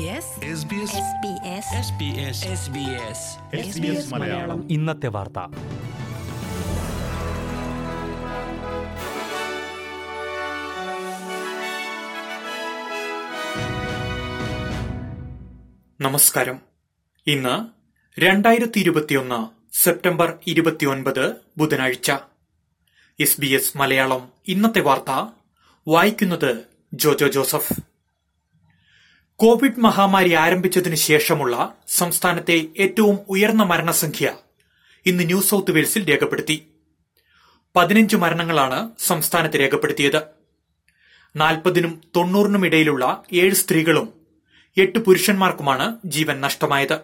SBS SBS Malayalam. ഇന്നത്തെ വാർത്ത. നമസ്കാരം. ഇന്ന് രണ്ടായിരത്തി ഇരുപത്തിയൊന്ന് സെപ്റ്റംബർ ഇരുപത്തിയൊൻപത് ബുധനാഴ്ച. S B S Malayalam. ഇന്നത്തെ വാർത്ത വായിക്കുന്നത് ജോജോ ജോസഫ്. കോവിഡ് മഹാമാരി ആരംഭിച്ചതിനു ശേഷമുള്ള സംസ്ഥാനത്തെ ഏറ്റവും ഉയർന്ന മരണസംഖ്യ ഇന്ന് ന്യൂ സൌത്ത് വെയിൽസിൽ രേഖപ്പെടുത്തി. പതിനഞ്ച് മരണങ്ങളാണ് സംസ്ഥാനത്ത് രേഖപ്പെടുത്തിയത്. നാൽപ്പതിനും തൊണ്ണൂറിനും ഇടയിലുള്ള ഏഴ് സ്ത്രീകളും എട്ട് പുരുഷന്മാർക്കുമാണ് ജീവൻ നഷ്ടമായത്.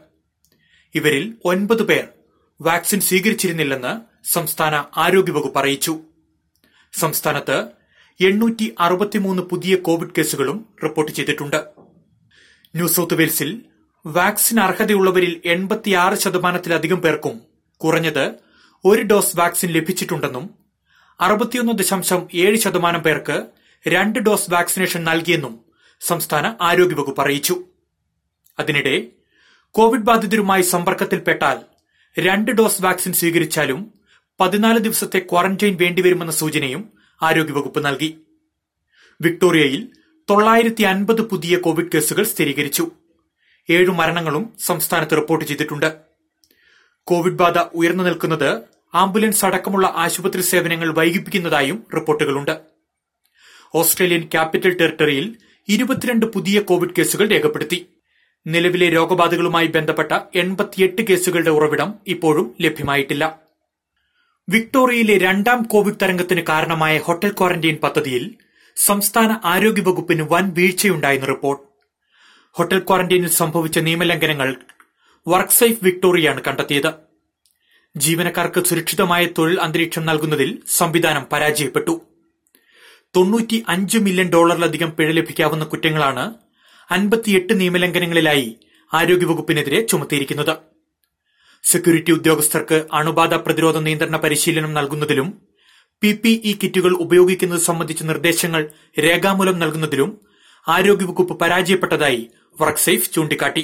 ഇവരിൽ ഒൻപത് പേർ വാക്സിൻ സ്വീകരിച്ചിരുന്നില്ലെന്ന് സംസ്ഥാന ആരോഗ്യവകുപ്പ് അറിയിച്ചു. സംസ്ഥാനത്ത് എണ്ണൂറ്റി അറുപത്തിമൂന്ന് പുതിയ കോവിഡ് കേസുകളും റിപ്പോർട്ട് ചെയ്തിട്ടുണ്ട്. ന്യൂ സൌത്ത് വെയിൽസിൽ വാക്സിൻ അർഹതയുള്ളവരിൽ എൺപത്തിയാറ് ശതമാനത്തിലധികം പേർക്കും കുറഞ്ഞത് ഒരു ഡോസ് വാക്സിൻ ലഭിച്ചിട്ടുണ്ടെന്നും അറുപത്തിയൊന്ന് ദശാംശം ഏഴ് ശതമാനം പേർക്ക് രണ്ട് ഡോസ് വാക്സിനേഷൻ നൽകിയെന്നും സംസ്ഥാന ആരോഗ്യവകുപ്പ് അറിയിച്ചു. അതിനിടെ കോവിഡ് ബാധിതരുമായി സമ്പർക്കത്തിൽപ്പെട്ടാൽ രണ്ട് ഡോസ് വാക്സിൻ സ്വീകരിച്ചാലും പതിനാല് ദിവസത്തെ ക്വാറന്റൈൻ വേണ്ടിവരുമെന്ന സൂചനയും ആരോഗ്യവകുപ്പ് നൽകി. വിക്ടോറിയയിൽ തൊള്ളായിരത്തി അൻപത് പുതിയ കോവിഡ് കേസുകൾ സ്ഥിരീകരിച്ചു. ഏഴു മരണങ്ങളും സംസ്ഥാനത്ത് റിപ്പോർട്ട് ചെയ്തിട്ടുണ്ട്. കോവിഡ് ബാധ ഉയർന്നു നിൽക്കുന്നത് ആംബുലൻസ് അടക്കമുള്ള ആശുപത്രി സേവനങ്ങൾ വൈകിപ്പിക്കുന്നതായും റിപ്പോർട്ടുകളുണ്ട്. ഓസ്ട്രേലിയൻ ക്യാപിറ്റൽ ടെറിട്ടറിയിൽ ഇരുപത്തിരണ്ട് പുതിയ കോവിഡ് കേസുകൾ രേഖപ്പെടുത്തി. നിലവിലെ രോഗബാധകളുമായി ബന്ധപ്പെട്ട എൺപത്തിയെട്ട് കേസുകളുടെ ഉറവിടം ഇപ്പോഴും ലഭ്യമായിട്ടില്ല. വിക്ടോറിയയിലെ രണ്ടാം കോവിഡ് തരംഗത്തിന് കാരണമായ ഹോട്ടൽ ക്വാറന്റൈൻ പദ്ധതിയിൽ സംസ്ഥാന ആരോഗ്യ ആരോഗ്യവകുപ്പിന് വൻ വീഴ്ചയുണ്ടായെന്ന് റിപ്പോർട്ട്. ഹോട്ടൽ ക്വാറന്റൈനിൽ സംഭവിച്ച നിയമലംഘനങ്ങൾ വർക്ക് സേഫ് വിക്ടോറിയയാണ് കണ്ടെത്തിയത്. ജീവനക്കാർക്ക് സുരക്ഷിതമായ തൊഴിൽ അന്തരീക്ഷം നൽകുന്നതിൽ സംവിധാനം പരാജയപ്പെട്ടു. തൊണ്ണൂറ്റി അഞ്ച് മില്യൺ ഡോളറിലധികം പിഴ ലഭിക്കാവുന്ന കുറ്റങ്ങളാണ് അൻപത്തിയെട്ട് നിയമലംഘനങ്ങളിലായി ആരോഗ്യവകുപ്പിനെതിരെ ചുമത്തിയിരിക്കുന്നത്. സെക്യൂരിറ്റി ഉദ്യോഗസ്ഥർക്ക് അണുബാധ പ്രതിരോധ നിയന്ത്രണ പരിശീലനം നൽകുന്നതിലും പി പി ഇ കിറ്റുകൾ ഉപയോഗിക്കുന്നത് സംബന്ധിച്ച നിർദ്ദേശങ്ങൾ രേഖാമൂലം നൽകുന്നതിലും ആരോഗ്യവകുപ്പ് പരാജയപ്പെട്ടതായി വർക്ക്സേഫ് ചൂണ്ടിക്കാട്ടി.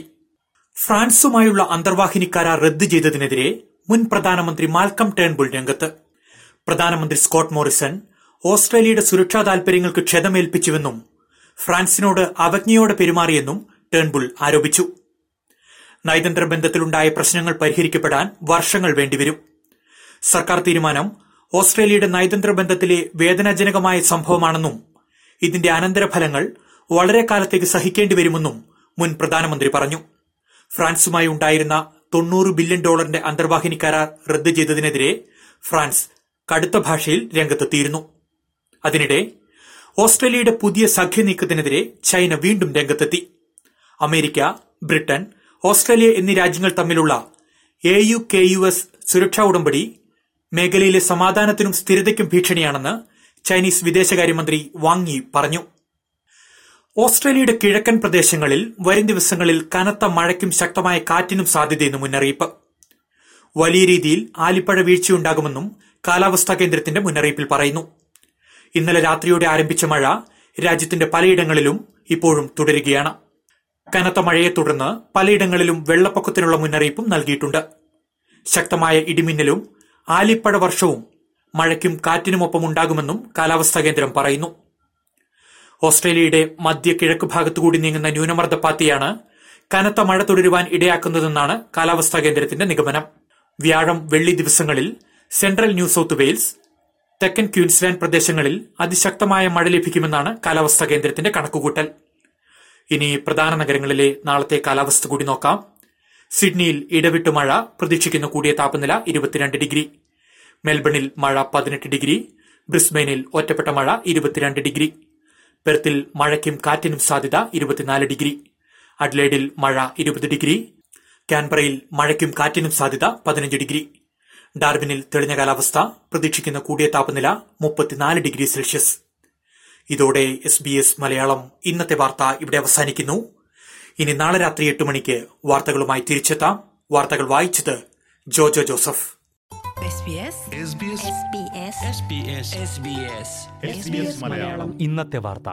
ഫ്രാൻസുമായുള്ള അന്തർവാഹിനി കരാർ റദ്ദ് ചെയ്തതിനെതിരെ മുൻ പ്രധാനമന്ത്രി മാൽക്കം ടേൺബുൾ രംഗത്ത്. പ്രധാനമന്ത്രി സ്കോട്ട് മോറിസൺ ഓസ്ട്രേലിയയുടെ സുരക്ഷാ താൽപര്യങ്ങൾക്ക് ക്ഷതമേൽപ്പിച്ചുവെന്നും ഫ്രാൻസിനോട് അവജ്ഞയോടെ പെരുമാറിയെന്നും ടേൺബുൾ ആരോപിച്ചു. നയതന്ത്ര ബന്ധത്തിലുണ്ടായ പ്രശ്നങ്ങൾ പരിഹരിക്കപ്പെടാൻ വർഷങ്ങൾ വേണ്ടിവരും. സർക്കാർ തീരുമാനം ഓസ്ട്രേലിയയുടെ നയതന്ത്ര ബന്ധത്തിലെ വേദനാജനകമായ സംഭവമാണെന്നും ഇതിന്റെ അനന്തരഫലങ്ങൾ വളരെ കാലത്തേക്ക് സഹിക്കേണ്ടി വരുമെന്നും മുൻ പ്രധാനമന്ത്രി പറഞ്ഞു. ഫ്രാൻസുമായി ഉണ്ടായിരുന്ന തൊണ്ണൂറ് ബില്യൺ ഡോളറിന്റെ അന്തർവാഹിനി കരാർ റദ്ദു ചെയ്തതിനെതിരെ ഫ്രാൻസ് കടുത്ത ഭാഷയിൽ രംഗത്തെത്തിയിരുന്നു. അതിനിടെ ഓസ്ട്രേലിയയുടെ പുതിയ സഖ്യ നീക്കത്തിനെതിരെ ചൈന വീണ്ടും രംഗത്തെത്തി. അമേരിക്ക ബ്രിട്ടൻ ഓസ്ട്രേലിയ എന്നീ രാജ്യങ്ങൾ തമ്മിലുള്ള A U K U S സുരക്ഷാ ഉടമ്പടി മേഖലയിലെ സമാധാനത്തിനും സ്ഥിരതയ്ക്കും ഭീഷണിയാണെന്ന് ചൈനീസ് വിദേശകാര്യമന്ത്രി വാങ് യി പറഞ്ഞു. ഓസ്ട്രേലിയയുടെ കിഴക്കൻ പ്രദേശങ്ങളിൽ വരും ദിവസങ്ങളിൽ കനത്ത മഴയ്ക്കും ശക്തമായ കാറ്റിനും സാധ്യതയെന്ന് മുന്നറിയിപ്പ്. വലിയ രീതിയിൽ ആലിപ്പഴ വീഴ്ചയുണ്ടാകുമെന്നും കാലാവസ്ഥാ കേന്ദ്രത്തിന്റെ മുന്നറിയിപ്പിൽ പറയുന്നു. ഇന്നലെ രാത്രിയോടെ ആരംഭിച്ച മഴ രാജ്യത്തിന്റെ പലയിടങ്ങളിലും ഇപ്പോഴും തുടരുകയാണ്. കനത്ത മഴയെ തുടർന്ന് പലയിടങ്ങളിലും വെള്ളപ്പൊക്കത്തിനുള്ള മുന്നറിയിപ്പും നൽകിയിട്ടുണ്ട്. ശക്തമായ ഇടിമിന്നലും ആലിപ്പഴ വർഷവും മഴയ്ക്കും കാറ്റിനുമൊപ്പം ഉണ്ടാകുമെന്നും കാലാവസ്ഥാ കേന്ദ്രം പറയുന്നു. ഓസ്ട്രേലിയയുടെ മധ്യ കിഴക്ക് ഭാഗത്തുകൂടി നീങ്ങുന്ന ന്യൂനമർദ്ദപ്പാത്തിയാണ് കനത്ത മഴ തുടരുവാൻ ഇടയാക്കുന്നതെന്നാണ് കാലാവസ്ഥാ കേന്ദ്രത്തിന്റെ നിഗമനം. വ്യാഴം വെള്ളി ദിവസങ്ങളിൽ സെൻട്രൽ ന്യൂ സൌത്ത് വെയിൽസ് തെക്കൻ ക്യൂൻസ്ലാൻഡ് പ്രദേശങ്ങളിൽ അതിശക്തമായ മഴ ലഭിക്കുമെന്നാണ് കാലാവസ്ഥാ കേന്ദ്രത്തിന്റെ കണക്കുകൂട്ടൽ. ഇനി പ്രധാന നഗരങ്ങളിലെ നാളത്തെ കാലാവസ്ഥ കൂടി നോക്കാം. സിഡ്നിയിൽ ഇടവിട്ട് മഴ പ്രതീക്ഷിക്കുന്ന കൂടിയ താപനില ഇരുപത്തിരണ്ട് ഡിഗ്രി. മെൽബണിൽ മഴ പതിനെട്ട് ഡിഗ്രി. ബ്രിസ്ബെയിനിൽ ഒറ്റപ്പെട്ട മഴ ഇരുപത്തിരണ്ട് ഡിഗ്രി. പെർത്തിൽ മഴയ്ക്കും കാറ്റിനും സാധ്യത ഇരുപത്തിനാല് ഡിഗ്രി. അഡ്ലേഡിൽ മഴ ഇരുപത് ഡിഗ്രി. കാൻബറയിൽ മഴയ്ക്കും കാറ്റിനും സാധ്യത പതിനഞ്ച് ഡിഗ്രി. ഡാർബിനിൽ തെളിഞ്ഞ കാലാവസ്ഥ പ്രതീക്ഷിക്കുന്ന കൂടിയ താപനില മുപ്പത്തിനാല് ഡിഗ്രി സെൽഷ്യസ്. ഇതോടെ എസ് ബി എസ് മലയാളം. ഇന്നത്തെ വാർത്ത ഇവിടെ അവസാനിക്കുന്നു. ഇനി നാളെ രാത്രി എട്ട് മണിക്ക് വാർത്തകളുമായി തിരിച്ചെത്താം. വാർത്തകൾ വായിച്ചത് Jojo Joseph. SBS SBS Malayalam. ഇന്നത്തെ വാർത്ത.